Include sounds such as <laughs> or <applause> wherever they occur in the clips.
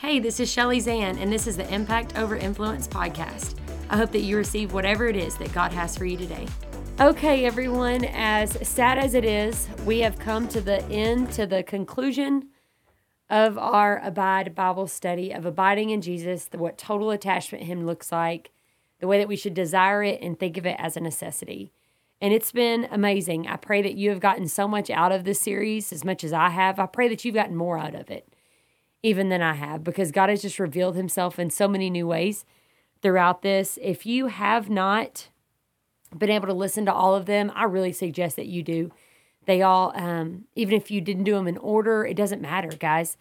Hey, this is Shelli Zan, and this is the Impact Over Influence podcast. I hope that you receive whatever it is that God has for you today. Okay, everyone, as sad as it is, we have come to the end, to the conclusion of our Abide Bible study of abiding in Jesus, what total attachment Him looks like, the way that we should desire it and think of it as a necessity. And it's been amazing. I pray that you have gotten so much out of this series as much as I have. I pray that you've gotten more out of it even than I have because God has just revealed himself in so many new ways throughout this. If you have not been able to listen to all of them, I really suggest that you do. They all, um, even if you didn't do them in order, it doesn't matter, guys.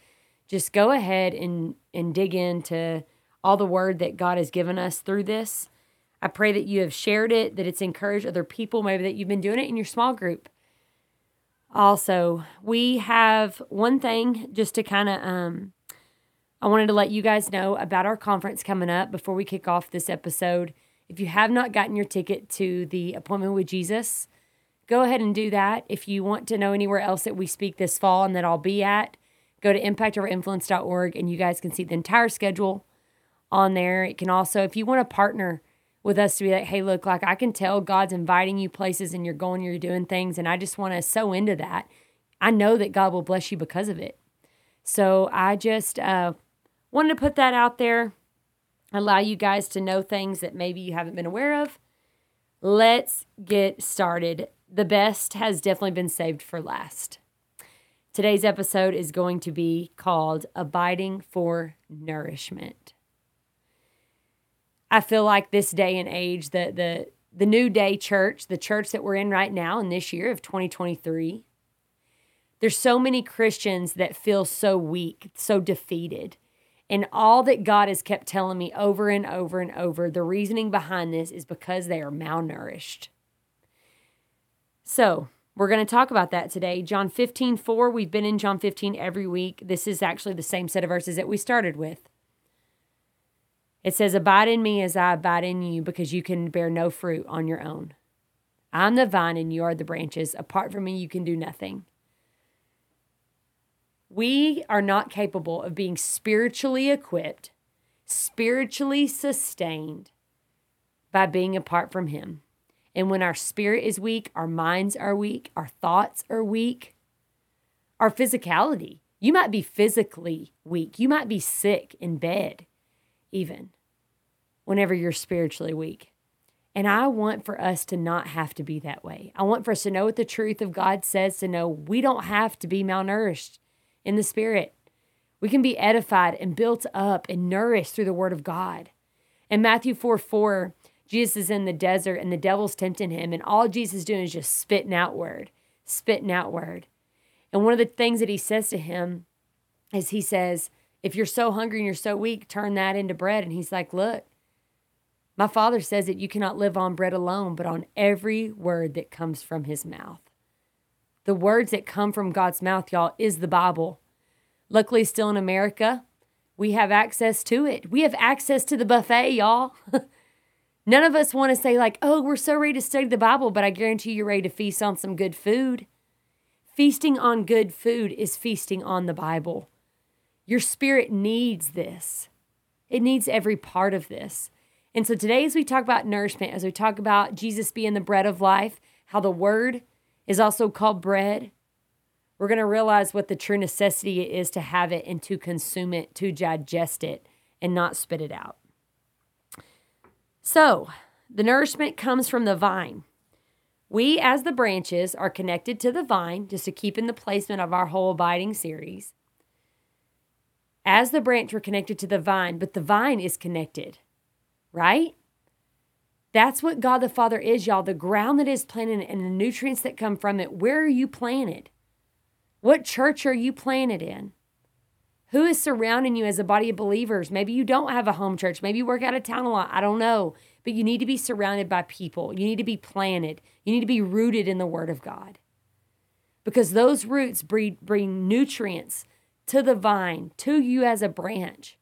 Just go ahead and and dig into all the word that God has given us through this. I pray that you have shared it, that it's encouraged other people, maybe that you've been doing it in your small group. Also, we have one thing just to kind of um I wanted to let you guys know about our conference coming up before we kick off this episode. If you have not gotten your ticket to the appointment with Jesus, go ahead and do that. If you want to know anywhere else that we speak this fall and that I'll be at, go to impactoverinfluence.org and you guys can see the entire schedule on there. It can also, if you want to partner with us to be like, hey, look, like I can tell God's inviting you places and you're going, you're doing things, and I just want to sow into that. I know that God will bless you because of it. So I just uh, wanted to put that out there, allow you guys to know things that maybe you haven't been aware of. Let's get started. The best has definitely been saved for last. Today's episode is going to be called Abiding for Nourishment. I feel like this day and age, the the the new day church, the church that we're in right now in this year of 2023, there's so many Christians that feel so weak, so defeated. And all that God has kept telling me over and over and over, the reasoning behind this is because they are malnourished. So, we're going to talk about that today. John 15, 4. We've been in John 15 every week. This is actually the same set of verses that we started with. It says, Abide in me as I abide in you, because you can bear no fruit on your own. I'm the vine and you are the branches. Apart from me, you can do nothing. We are not capable of being spiritually equipped, spiritually sustained by being apart from Him. And when our spirit is weak, our minds are weak, our thoughts are weak, our physicality. You might be physically weak, you might be sick in bed even whenever you're spiritually weak. And I want for us to not have to be that way. I want for us to know what the truth of God says, to know we don't have to be malnourished in the spirit. We can be edified and built up and nourished through the word of God. In Matthew 4 4, Jesus is in the desert and the devil's tempting him, and all Jesus is doing is just spitting out word, spitting out word. And one of the things that he says to him is he says, if you're so hungry and you're so weak, turn that into bread. And he's like, Look, my father says that you cannot live on bread alone, but on every word that comes from his mouth. The words that come from God's mouth, y'all, is the Bible. Luckily, still in America, we have access to it. We have access to the buffet, y'all. <laughs> None of us want to say, like, oh, we're so ready to study the Bible, but I guarantee you're ready to feast on some good food. Feasting on good food is feasting on the Bible. Your spirit needs this, it needs every part of this. And so today, as we talk about nourishment, as we talk about Jesus being the bread of life, how the word is also called bread, we're going to realize what the true necessity it is to have it and to consume it, to digest it, and not spit it out. So, the nourishment comes from the vine. We, as the branches, are connected to the vine, just to keep in the placement of our whole abiding series as the branch we're connected to the vine, but the vine is connected, right? That's what God the Father is, y'all. The ground that is planted and the nutrients that come from it. Where are you planted? What church are you planted in? Who is surrounding you as a body of believers? Maybe you don't have a home church. Maybe you work out of town a lot. I don't know. But you need to be surrounded by people. You need to be planted. You need to be rooted in the Word of God. Because those roots bring nutrients to the vine, to you as a branch,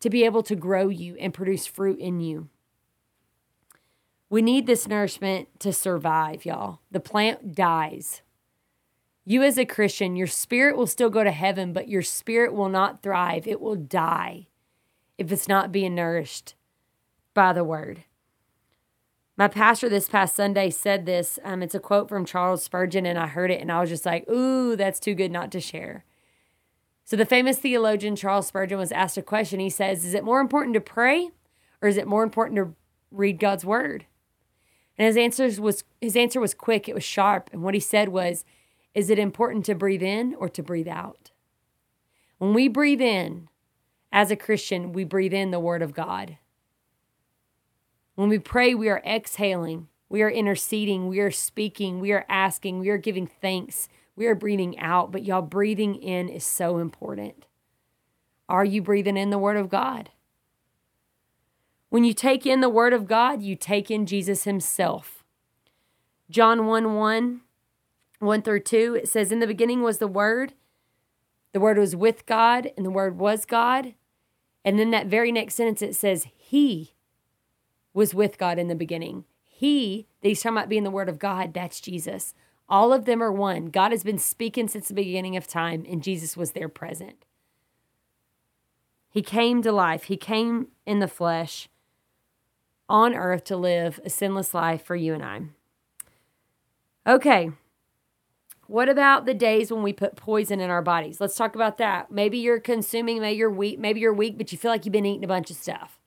to be able to grow you and produce fruit in you. We need this nourishment to survive, y'all. The plant dies. You, as a Christian, your spirit will still go to heaven, but your spirit will not thrive. It will die if it's not being nourished by the word. My pastor this past Sunday said this. Um, it's a quote from Charles Spurgeon, and I heard it and I was just like, ooh, that's too good not to share. So, the famous theologian Charles Spurgeon was asked a question. He says, Is it more important to pray or is it more important to read God's word? And his answer was his answer was quick, it was sharp, and what he said was, is it important to breathe in or to breathe out? When we breathe in, as a Christian, we breathe in the word of God. When we pray, we are exhaling, we are interceding, we are speaking, we are asking, we are giving thanks, we are breathing out. But y'all, breathing in is so important. Are you breathing in the word of God? When you take in the Word of God, you take in Jesus Himself. John 1 1, 1 through 2, it says, In the beginning was the Word, the Word was with God, and the Word was God. And then that very next sentence, it says, He was with God in the beginning. He, that he's talking about being the Word of God, that's Jesus. All of them are one. God has been speaking since the beginning of time, and Jesus was there present. He came to life, He came in the flesh on earth to live a sinless life for you and I. Okay. What about the days when we put poison in our bodies? Let's talk about that. Maybe you're consuming, maybe you're weak, maybe you're weak, but you feel like you've been eating a bunch of stuff.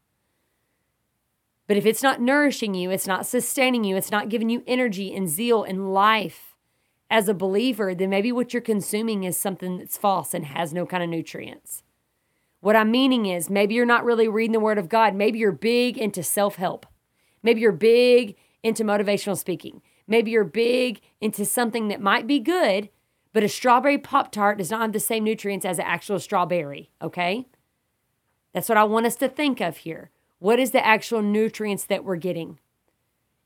But if it's not nourishing you, it's not sustaining you, it's not giving you energy and zeal and life as a believer, then maybe what you're consuming is something that's false and has no kind of nutrients. What I'm meaning is maybe you're not really reading the Word of God. Maybe you're big into self help. Maybe you're big into motivational speaking. Maybe you're big into something that might be good, but a strawberry Pop Tart does not have the same nutrients as an actual strawberry, okay? That's what I want us to think of here. What is the actual nutrients that we're getting?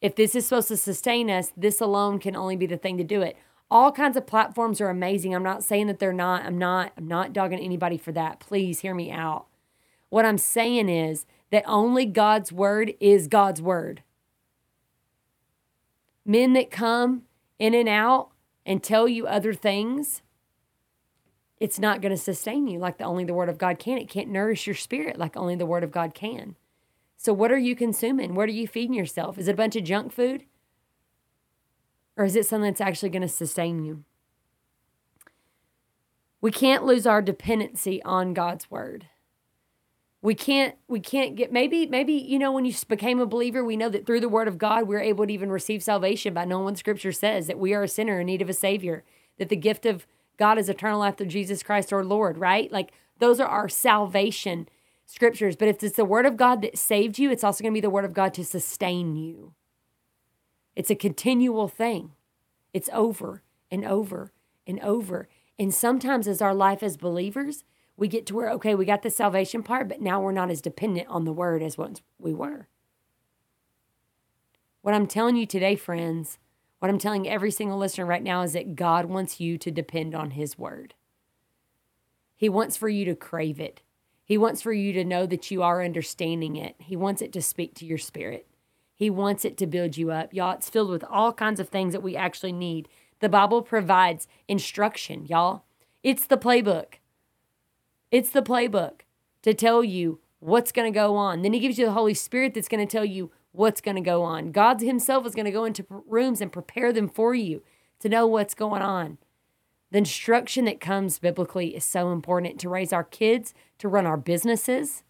If this is supposed to sustain us, this alone can only be the thing to do it all kinds of platforms are amazing. I'm not saying that they're not. I'm not I'm not dogging anybody for that. Please hear me out. What I'm saying is that only God's word is God's word. Men that come in and out and tell you other things, it's not going to sustain you like the only the word of God can. It can't nourish your spirit like only the word of God can. So what are you consuming? What are you feeding yourself? Is it a bunch of junk food? Or is it something that's actually going to sustain you? We can't lose our dependency on God's word. We can't we can't get maybe maybe you know when you became a believer we know that through the word of God we're able to even receive salvation by knowing what scripture says that we are a sinner in need of a savior that the gift of God is eternal life through Jesus Christ our Lord, right? Like those are our salvation scriptures. But if it's the word of God that saved you, it's also going to be the word of God to sustain you. It's a continual thing. It's over and over and over. And sometimes, as our life as believers, we get to where, okay, we got the salvation part, but now we're not as dependent on the word as once we were. What I'm telling you today, friends, what I'm telling every single listener right now is that God wants you to depend on His word. He wants for you to crave it. He wants for you to know that you are understanding it. He wants it to speak to your spirit. He wants it to build you up. Y'all, it's filled with all kinds of things that we actually need. The Bible provides instruction, y'all. It's the playbook. It's the playbook to tell you what's going to go on. Then He gives you the Holy Spirit that's going to tell you what's going to go on. God Himself is going to go into rooms and prepare them for you to know what's going on. The instruction that comes biblically is so important to raise our kids, to run our businesses,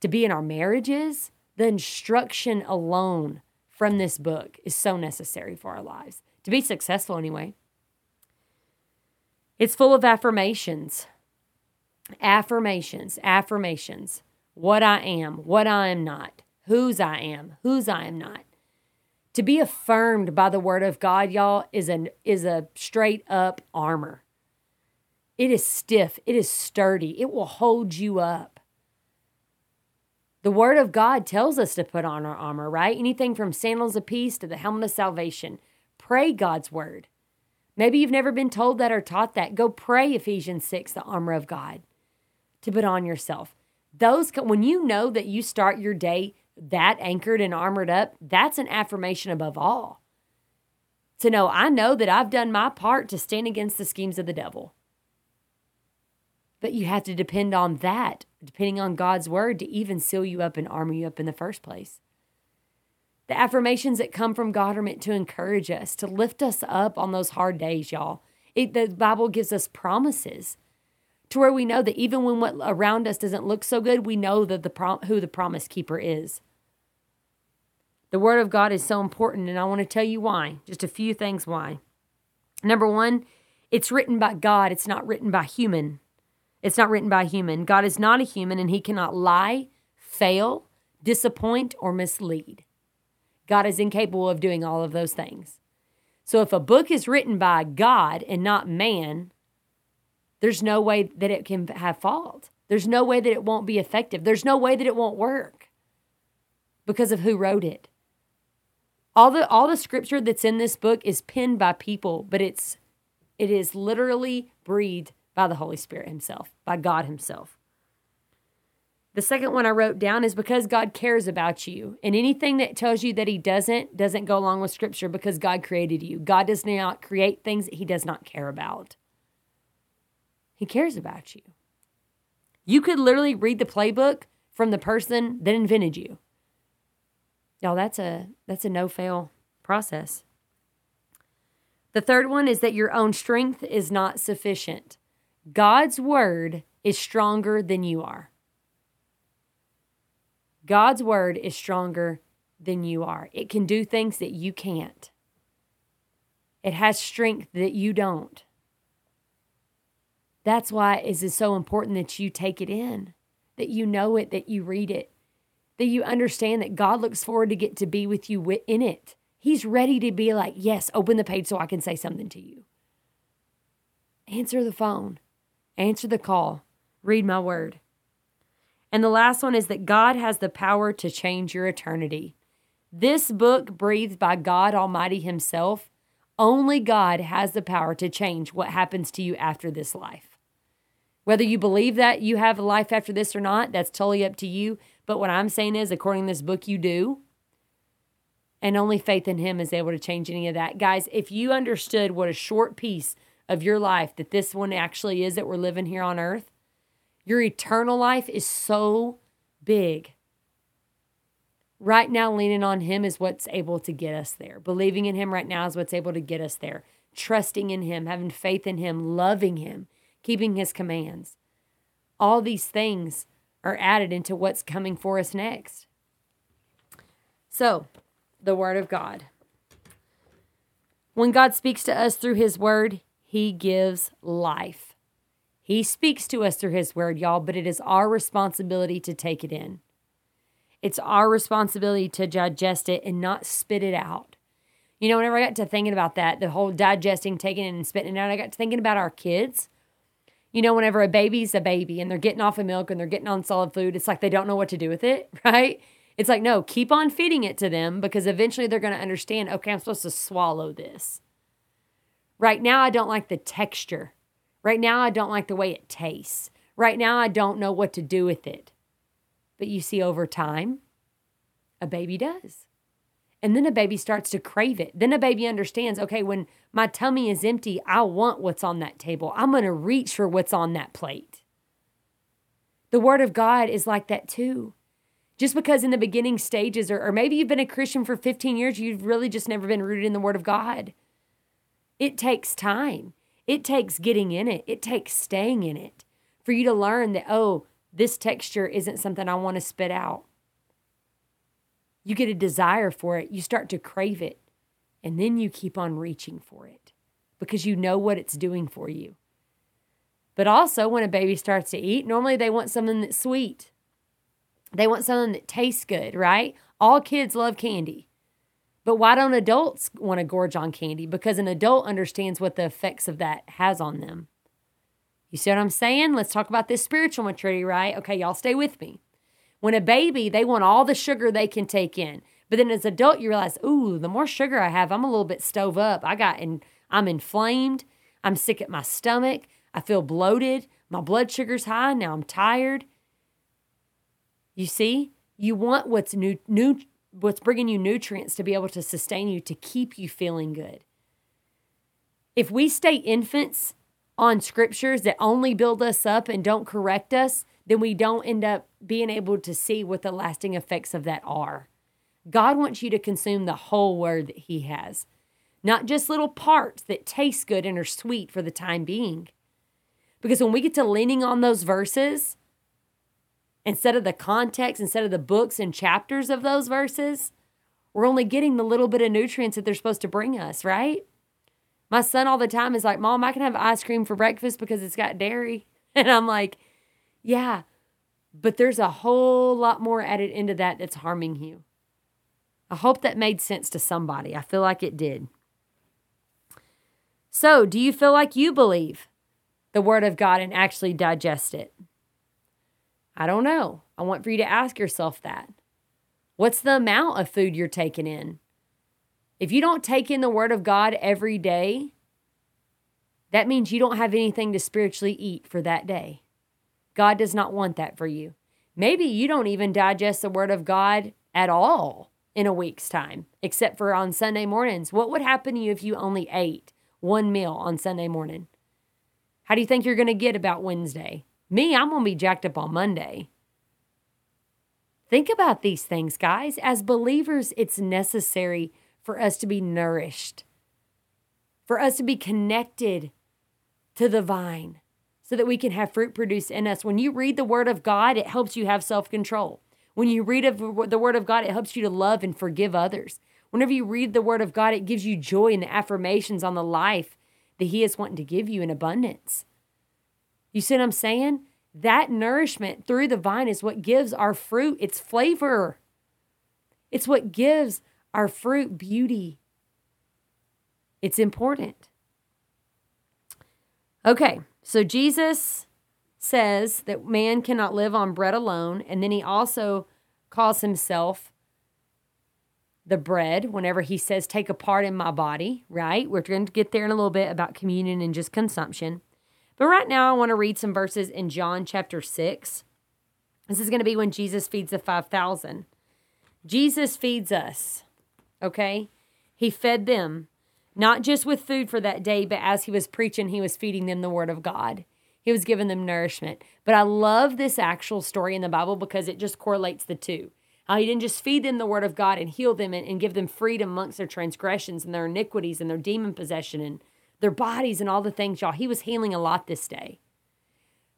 to be in our marriages the instruction alone from this book is so necessary for our lives to be successful anyway. It's full of affirmations. Affirmations, affirmations. What I am, what I am not, whose I am, whose I am not. To be affirmed by the word of God, y'all, is an is a straight up armor. It is stiff, it is sturdy, it will hold you up. The word of God tells us to put on our armor, right? Anything from sandals of peace to the helmet of salvation. Pray God's word. Maybe you've never been told that or taught that. Go pray Ephesians 6, the armor of God, to put on yourself. Those when you know that you start your day that anchored and armored up, that's an affirmation above all. to know I know that I've done my part to stand against the schemes of the devil. But you have to depend on that, depending on God's word to even seal you up and armor you up in the first place. The affirmations that come from God are meant to encourage us, to lift us up on those hard days, y'all. It, the Bible gives us promises to where we know that even when what around us doesn't look so good, we know that the prom- who the promise keeper is. The word of God is so important, and I want to tell you why. Just a few things why. Number one, it's written by God, it's not written by human. It's not written by a human. God is not a human, and he cannot lie, fail, disappoint, or mislead. God is incapable of doing all of those things. So if a book is written by God and not man, there's no way that it can have fault. There's no way that it won't be effective. There's no way that it won't work because of who wrote it. All the all the scripture that's in this book is penned by people, but it's it is literally breathed by the Holy Spirit himself, by God himself. The second one I wrote down is because God cares about you. And anything that tells you that he doesn't doesn't go along with scripture because God created you. God does not create things that he does not care about. He cares about you. You could literally read the playbook from the person that invented you. Y'all, that's a that's a no-fail process. The third one is that your own strength is not sufficient. God's word is stronger than you are. God's word is stronger than you are. It can do things that you can't. It has strength that you don't. That's why it is so important that you take it in, that you know it, that you read it, that you understand that God looks forward to get to be with you in it. He's ready to be like, yes, open the page so I can say something to you. Answer the phone, answer the call, read my word. And the last one is that God has the power to change your eternity. This book, breathed by God Almighty Himself, only God has the power to change what happens to you after this life. Whether you believe that you have a life after this or not, that's totally up to you. But what I'm saying is, according to this book, you do. And only faith in Him is able to change any of that. Guys, if you understood what a short piece of your life that this one actually is that we're living here on earth, your eternal life is so big. Right now, leaning on Him is what's able to get us there. Believing in Him right now is what's able to get us there. Trusting in Him, having faith in Him, loving Him keeping his commands. All these things are added into what's coming for us next. So, the Word of God. When God speaks to us through His Word, He gives life. He speaks to us through His Word, y'all, but it is our responsibility to take it in. It's our responsibility to digest it and not spit it out. You know, whenever I got to thinking about that, the whole digesting, taking it, and spitting it out, I got to thinking about our kids you know, whenever a baby's a baby and they're getting off of milk and they're getting on solid food, it's like they don't know what to do with it, <laughs> right? It's like, no, keep on feeding it to them because eventually they're going to understand, okay, I'm supposed to swallow this. Right now, I don't like the texture. Right now, I don't like the way it tastes. Right now, I don't know what to do with it. But you see, over time, a baby does. And then a baby starts to crave it. Then a baby understands okay, when my tummy is empty, I want what's on that table. I'm going to reach for what's on that plate. The Word of God is like that too. Just because in the beginning stages, or, or maybe you've been a Christian for 15 years, you've really just never been rooted in the Word of God. It takes time, it takes getting in it, it takes staying in it for you to learn that, oh, this texture isn't something I want to spit out. You get a desire for it, you start to crave it, and then you keep on reaching for it because you know what it's doing for you. But also, when a baby starts to eat, normally they want something that's sweet. They want something that tastes good, right? All kids love candy. But why don't adults want to gorge on candy? Because an adult understands what the effects of that has on them. You see what I'm saying? Let's talk about this spiritual maturity, right? Okay, y'all stay with me. When a baby, they want all the sugar they can take in. But then as an adult, you realize, ooh, the more sugar I have, I'm a little bit stove up. I got and I'm inflamed. I'm sick at my stomach. I feel bloated. My blood sugar's high. Now I'm tired. You see, you want what's new, new, what's bringing you nutrients to be able to sustain you, to keep you feeling good. if we stay infants on scriptures that only build us up and don't correct us, then we don't end up being able to see what the lasting effects of that are. God wants you to consume the whole word that He has, not just little parts that taste good and are sweet for the time being. Because when we get to leaning on those verses, instead of the context, instead of the books and chapters of those verses, we're only getting the little bit of nutrients that they're supposed to bring us, right? My son all the time is like, Mom, I can have ice cream for breakfast because it's got dairy. <laughs> And I'm like, Yeah, but there's a whole lot more added into that that's harming you. I hope that made sense to somebody. I feel like it did. So, do you feel like you believe the Word of God and actually digest it? I don't know. I want for you to ask yourself that. What's the amount of food you're taking in? If you don't take in the Word of God every day, that means you don't have anything to spiritually eat for that day. God does not want that for you. Maybe you don't even digest the Word of God at all in a week's time, except for on Sunday mornings. What would happen to you if you only ate one meal on Sunday morning? How do you think you're going to get about Wednesday? Me, I'm going to be jacked up on Monday. Think about these things, guys. As believers, it's necessary for us to be nourished, for us to be connected to the vine so that we can have fruit produced in us. When you read the Word of God, it helps you have self control. When you read the Word of God, it helps you to love and forgive others. Whenever you read the Word of God, it gives you joy and the affirmations on the life that He is wanting to give you in abundance. You see what I'm saying? That nourishment through the vine is what gives our fruit its flavor. It's what gives our fruit beauty. It's important. Okay, so Jesus says that man cannot live on bread alone, and then he also calls himself the bread whenever he says, Take a part in my body, right? We're going to get there in a little bit about communion and just consumption. But right now, I want to read some verses in John chapter 6. This is going to be when Jesus feeds the 5,000. Jesus feeds us, okay? He fed them, not just with food for that day, but as he was preaching, he was feeding them the word of God. He was giving them nourishment. But I love this actual story in the Bible because it just correlates the two. How he didn't just feed them the word of God and heal them and, and give them freedom amongst their transgressions and their iniquities and their demon possession and their bodies and all the things, y'all. He was healing a lot this day.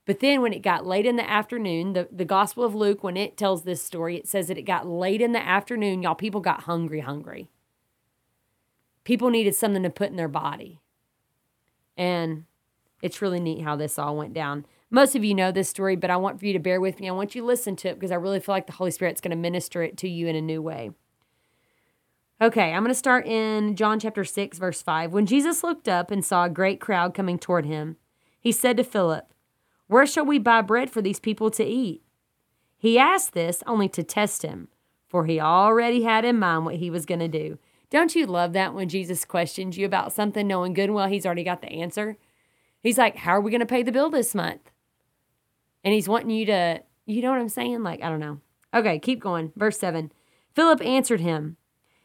But then when it got late in the afternoon, the, the Gospel of Luke, when it tells this story, it says that it got late in the afternoon, y'all, people got hungry, hungry. People needed something to put in their body. And it's really neat how this all went down. Most of you know this story, but I want for you to bear with me. I want you to listen to it because I really feel like the Holy Spirit's going to minister it to you in a new way. Okay, I'm going to start in John chapter 6, verse 5. When Jesus looked up and saw a great crowd coming toward him, he said to Philip, Where shall we buy bread for these people to eat? He asked this only to test him, for he already had in mind what he was going to do. Don't you love that when Jesus questions you about something, knowing good and well he's already got the answer? He's like, How are we going to pay the bill this month? And he's wanting you to, you know what I'm saying? Like, I don't know. Okay, keep going. Verse 7 Philip answered him,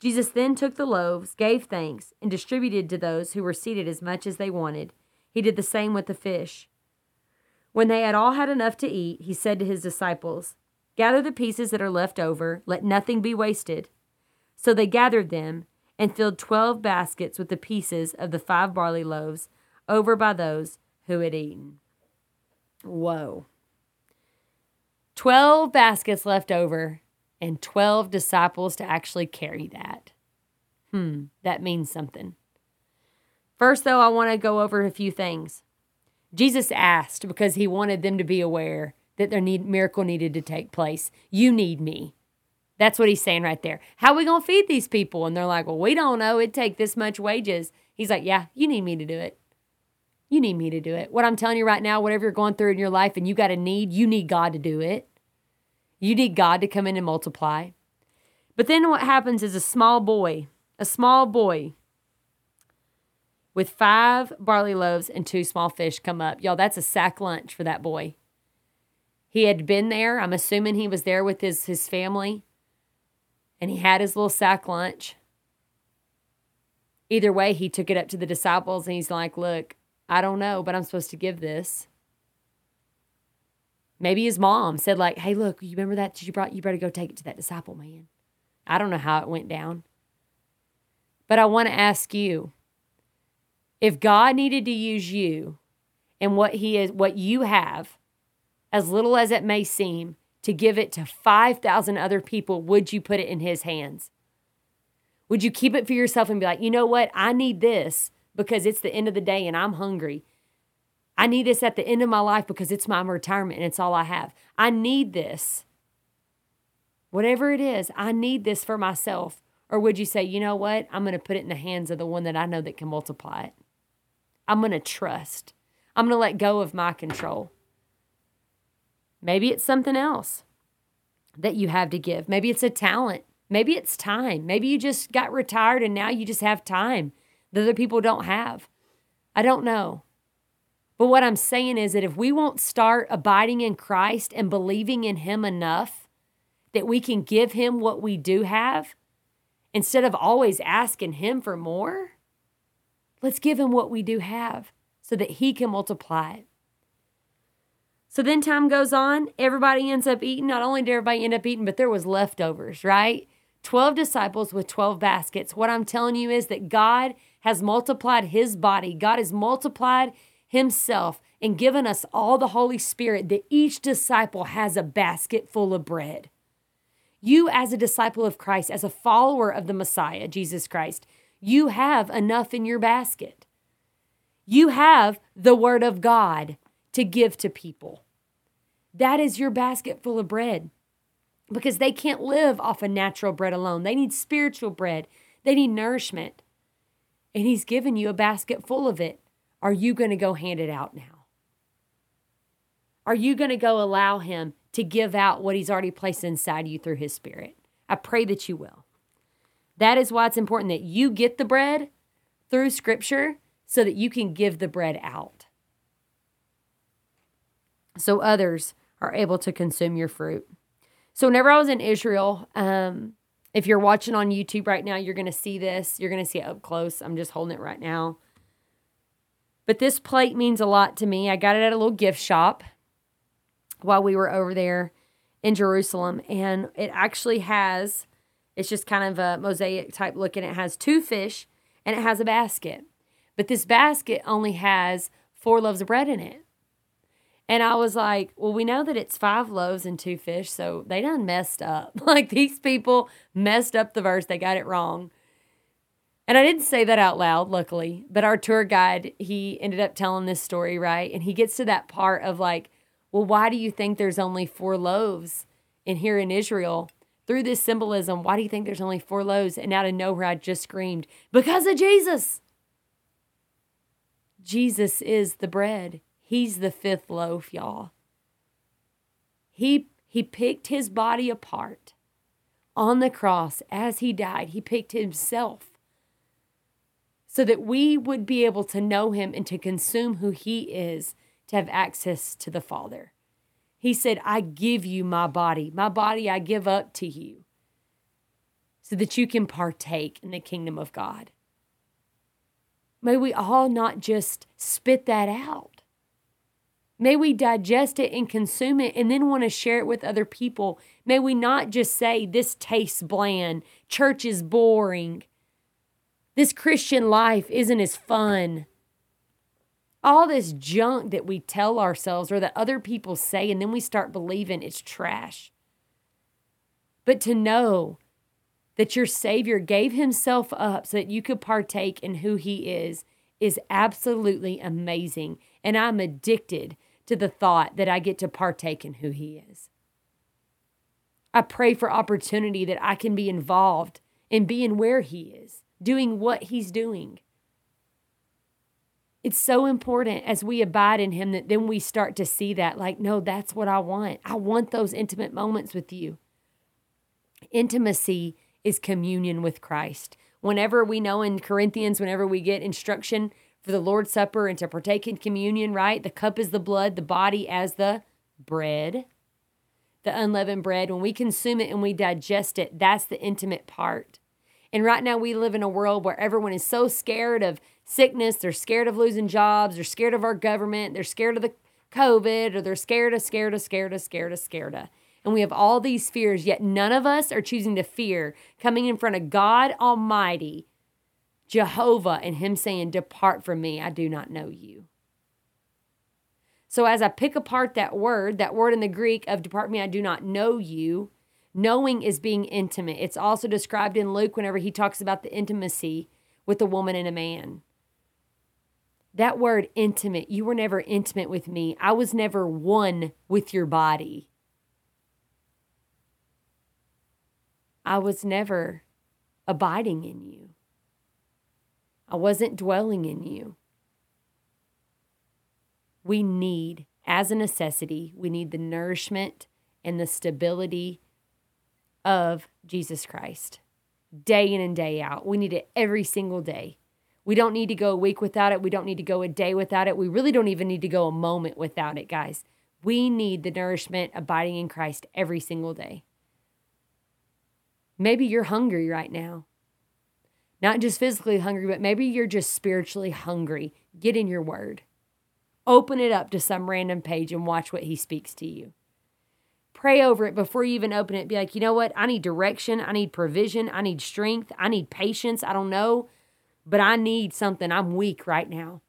Jesus then took the loaves, gave thanks, and distributed to those who were seated as much as they wanted. He did the same with the fish. When they had all had enough to eat, he said to his disciples, Gather the pieces that are left over, let nothing be wasted. So they gathered them and filled twelve baskets with the pieces of the five barley loaves over by those who had eaten. Whoa. Twelve baskets left over and 12 disciples to actually carry that. Hmm, that means something. First, though, I want to go over a few things. Jesus asked because he wanted them to be aware that their need, miracle needed to take place. You need me. That's what he's saying right there. How we going to feed these people? And they're like, well, we don't know. It'd take this much wages. He's like, yeah, you need me to do it. You need me to do it. What I'm telling you right now, whatever you're going through in your life and you got a need, you need God to do it. You need God to come in and multiply. But then what happens is a small boy, a small boy with five barley loaves and two small fish come up. Y'all, that's a sack lunch for that boy. He had been there. I'm assuming he was there with his, his family and he had his little sack lunch. Either way, he took it up to the disciples and he's like, Look, I don't know, but I'm supposed to give this. Maybe his mom said, like, hey, look, you remember that you brought you better go take it to that disciple man. I don't know how it went down. But I want to ask you, if God needed to use you and what he is what you have, as little as it may seem, to give it to 5,000 other people, would you put it in his hands? Would you keep it for yourself and be like, you know what? I need this because it's the end of the day and I'm hungry. I need this at the end of my life because it's my retirement and it's all I have. I need this. Whatever it is, I need this for myself. Or would you say, you know what? I'm going to put it in the hands of the one that I know that can multiply it. I'm going to trust. I'm going to let go of my control. Maybe it's something else that you have to give. Maybe it's a talent. Maybe it's time. Maybe you just got retired and now you just have time that other people don't have. I don't know. But what I'm saying is that if we won't start abiding in Christ and believing in Him enough that we can give Him what we do have, instead of always asking Him for more, let's give Him what we do have so that He can multiply it. So then time goes on, everybody ends up eating. Not only did everybody end up eating, but there was leftovers, right? 12 disciples with 12 baskets. What I'm telling you is that God has multiplied his body. God has multiplied himself and given us all the Holy Spirit that each disciple has a basket full of bread. You, as a disciple of Christ, as a follower of the Messiah, Jesus Christ, you have enough in your basket. You have the Word of God to give to people. That is your basket full of bread because they can't live off of natural bread alone. They need spiritual bread, they need nourishment and He's given you a basket full of it. Are you going to go hand it out now? Are you going to go allow Him to give out what He's already placed inside you through His Spirit? I pray that you will. That is why it's important that you get the bread through Scripture so that you can give the bread out. So others are able to consume your fruit. So, whenever I was in Israel, um, if you're watching on YouTube right now, you're going to see this. You're going to see it up close. I'm just holding it right now. But this plate means a lot to me. I got it at a little gift shop while we were over there in Jerusalem. And it actually has, it's just kind of a mosaic type look, and it has two fish and it has a basket. But this basket only has four loaves of bread in it. And I was like, well, we know that it's five loaves and two fish, so they done messed up. <laughs> Like these people messed up the verse, they got it wrong. And I didn't say that out loud, luckily, but our tour guide, he ended up telling this story, right? And he gets to that part of like, well, why do you think there's only four loaves in here in Israel? Through this symbolism, why do you think there's only four loaves? And out of nowhere, I just screamed, because of Jesus. Jesus is the bread. He's the fifth loaf, y'all. He he picked his body apart on the cross as he died. He picked himself so that we would be able to know him and to consume who he is, to have access to the Father. He said, I give you my body. My body I give up to you so that you can partake in the kingdom of God. May we all not just spit that out, May we digest it and consume it and then want to share it with other people. May we not just say, This tastes bland, church is boring, this Christian life isn't as fun. All this junk that we tell ourselves or that other people say, and then we start believing it's trash. But to know that your Savior gave Himself up so that you could partake in who He is is absolutely amazing. And I'm addicted to the thought that I get to partake in who He is. I pray for opportunity that I can be involved in being where He is, doing what He's doing. It's so important as we abide in Him that then we start to see that, like, no, that's what I want. I want those intimate moments with you. Intimacy is communion with Christ. Whenever we know in Corinthians, whenever we get instruction for the Lord's Supper and to partake in communion, right? The cup is the blood, the body as the bread, the unleavened bread. When we consume it and we digest it, that's the intimate part. And right now, we live in a world where everyone is so scared of sickness. They're scared of losing jobs. They're scared of our government. They're scared of the COVID, or they're scared of, scared of, scared of, scared of, scared of. And we have all these fears, yet none of us are choosing to fear coming in front of God Almighty, Jehovah, and Him saying, Depart from me, I do not know you. So as I pick apart that word, that word in the Greek of depart me, I do not know you, knowing is being intimate. It's also described in Luke whenever he talks about the intimacy with a woman and a man. That word intimate, you were never intimate with me. I was never one with your body. I was never abiding in you. I wasn't dwelling in you. We need, as a necessity, we need the nourishment and the stability of Jesus Christ day in and day out. We need it every single day. We don't need to go a week without it. We don't need to go a day without it. We really don't even need to go a moment without it, guys. We need the nourishment abiding in Christ every single day. Maybe you're hungry right now. Not just physically hungry, but maybe you're just spiritually hungry. Get in your word. Open it up to some random page and watch what he speaks to you. Pray over it before you even open it. Be like, you know what? I need direction. I need provision. I need strength. I need patience. I don't know but I need something. I'm weak right now.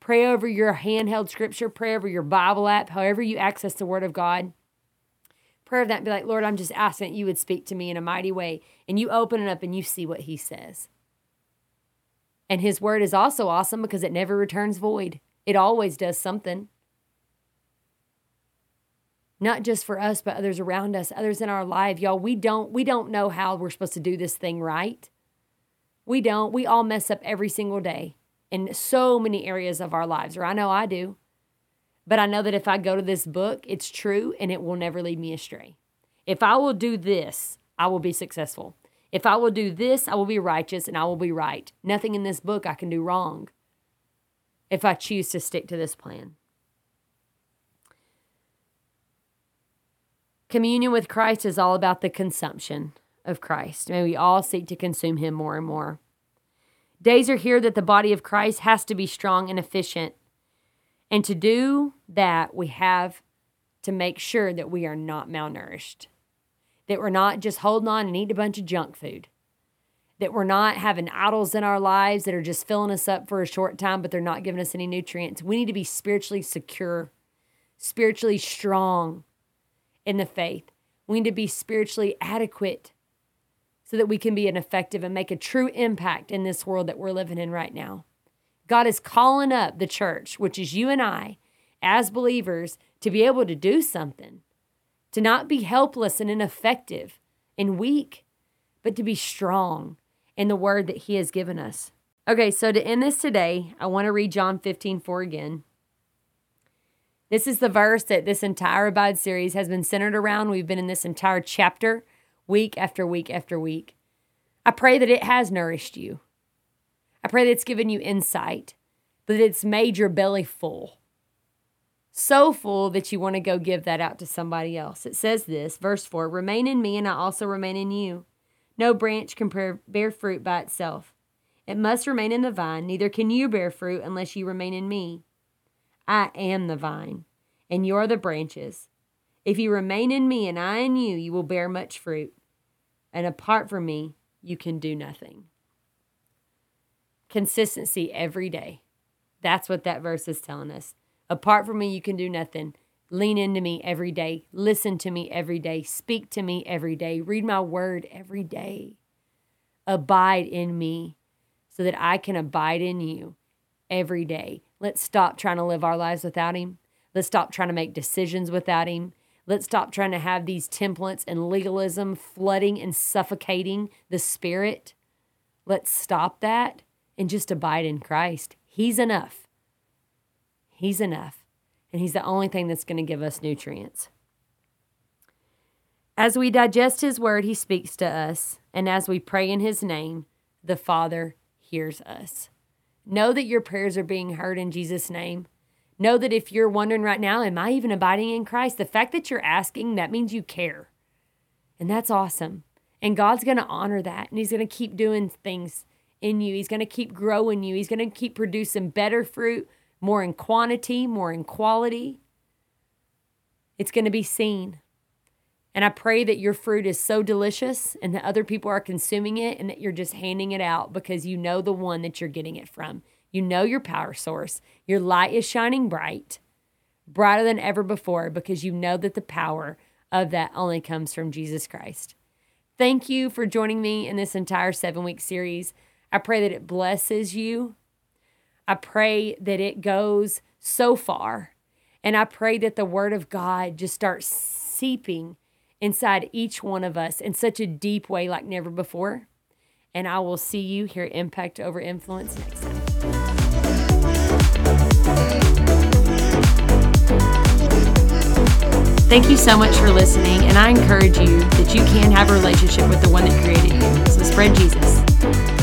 Pray over your handheld scripture, pray over your Bible app, however you access the Word of God. Pray over that be like, Lord, I'm just asking that you would speak to me in a mighty way. And you open it up and you see what He says. And His Word is also awesome because it never returns void, it always does something. Not just for us, but others around us, others in our life. Y'all, we don't we don't know how we're supposed to do this thing right. We don't. We all mess up every single day in so many areas of our lives, or I know I do. But I know that if I go to this book, it's true and it will never lead me astray. If I will do this, I will be successful. If I will do this, I will be righteous and I will be right. Nothing in this book I can do wrong if I choose to stick to this plan. Communion with Christ is all about the consumption of Christ. May we all seek to consume him more and more. Days are here that the body of Christ has to be strong and efficient. And to do that, we have to make sure that we are not malnourished, that we're not just holding on and eating a bunch of junk food, that we're not having idols in our lives that are just filling us up for a short time, but they're not giving us any nutrients. We need to be spiritually secure, spiritually strong in the faith. We need to be spiritually adequate so that we can be an effective and make a true impact in this world that we're living in right now. God is calling up the church, which is you and I, as believers, to be able to do something, to not be helpless and ineffective and weak, but to be strong in the word that He has given us. Okay, so to end this today, I want to read John 15 4 again. This is the verse that this entire Abide series has been centered around. We've been in this entire chapter week after week after week. I pray that it has nourished you. I pray that it's given you insight, that it's made your belly full. So full that you want to go give that out to somebody else. It says this, verse 4 Remain in me, and I also remain in you. No branch can bear fruit by itself. It must remain in the vine, neither can you bear fruit unless you remain in me. I am the vine, and you are the branches. If you remain in me and I in you, you will bear much fruit and apart from me, you can do nothing. Consistency every day. That's what that verse is telling us. Apart from me, you can do nothing. Lean into me every day. Listen to me every day. Speak to me every day. Read my word every day. Abide in me so that I can abide in you every day. Let's stop trying to live our lives without Him. Let's stop trying to make decisions without Him. Let's stop trying to have these templates and legalism flooding and suffocating the spirit. Let's stop that and just abide in Christ. He's enough. He's enough. And He's the only thing that's going to give us nutrients. As we digest His word, He speaks to us. And as we pray in His name, the Father hears us. Know that your prayers are being heard in Jesus' name. Know that if you're wondering right now, am I even abiding in Christ? The fact that you're asking, that means you care. And that's awesome. And God's going to honor that. And He's going to keep doing things in you. He's going to keep growing you. He's going to keep producing better fruit, more in quantity, more in quality. It's going to be seen. And I pray that your fruit is so delicious and that other people are consuming it and that you're just handing it out because you know the one that you're getting it from. You know your power source. Your light is shining bright, brighter than ever before because you know that the power of that only comes from Jesus Christ. Thank you for joining me in this entire seven week series. I pray that it blesses you. I pray that it goes so far. And I pray that the word of God just starts seeping inside each one of us in such a deep way like never before. And I will see you here Impact Over Influence next time. Thank you so much for listening, and I encourage you that you can have a relationship with the one that created you. So spread Jesus.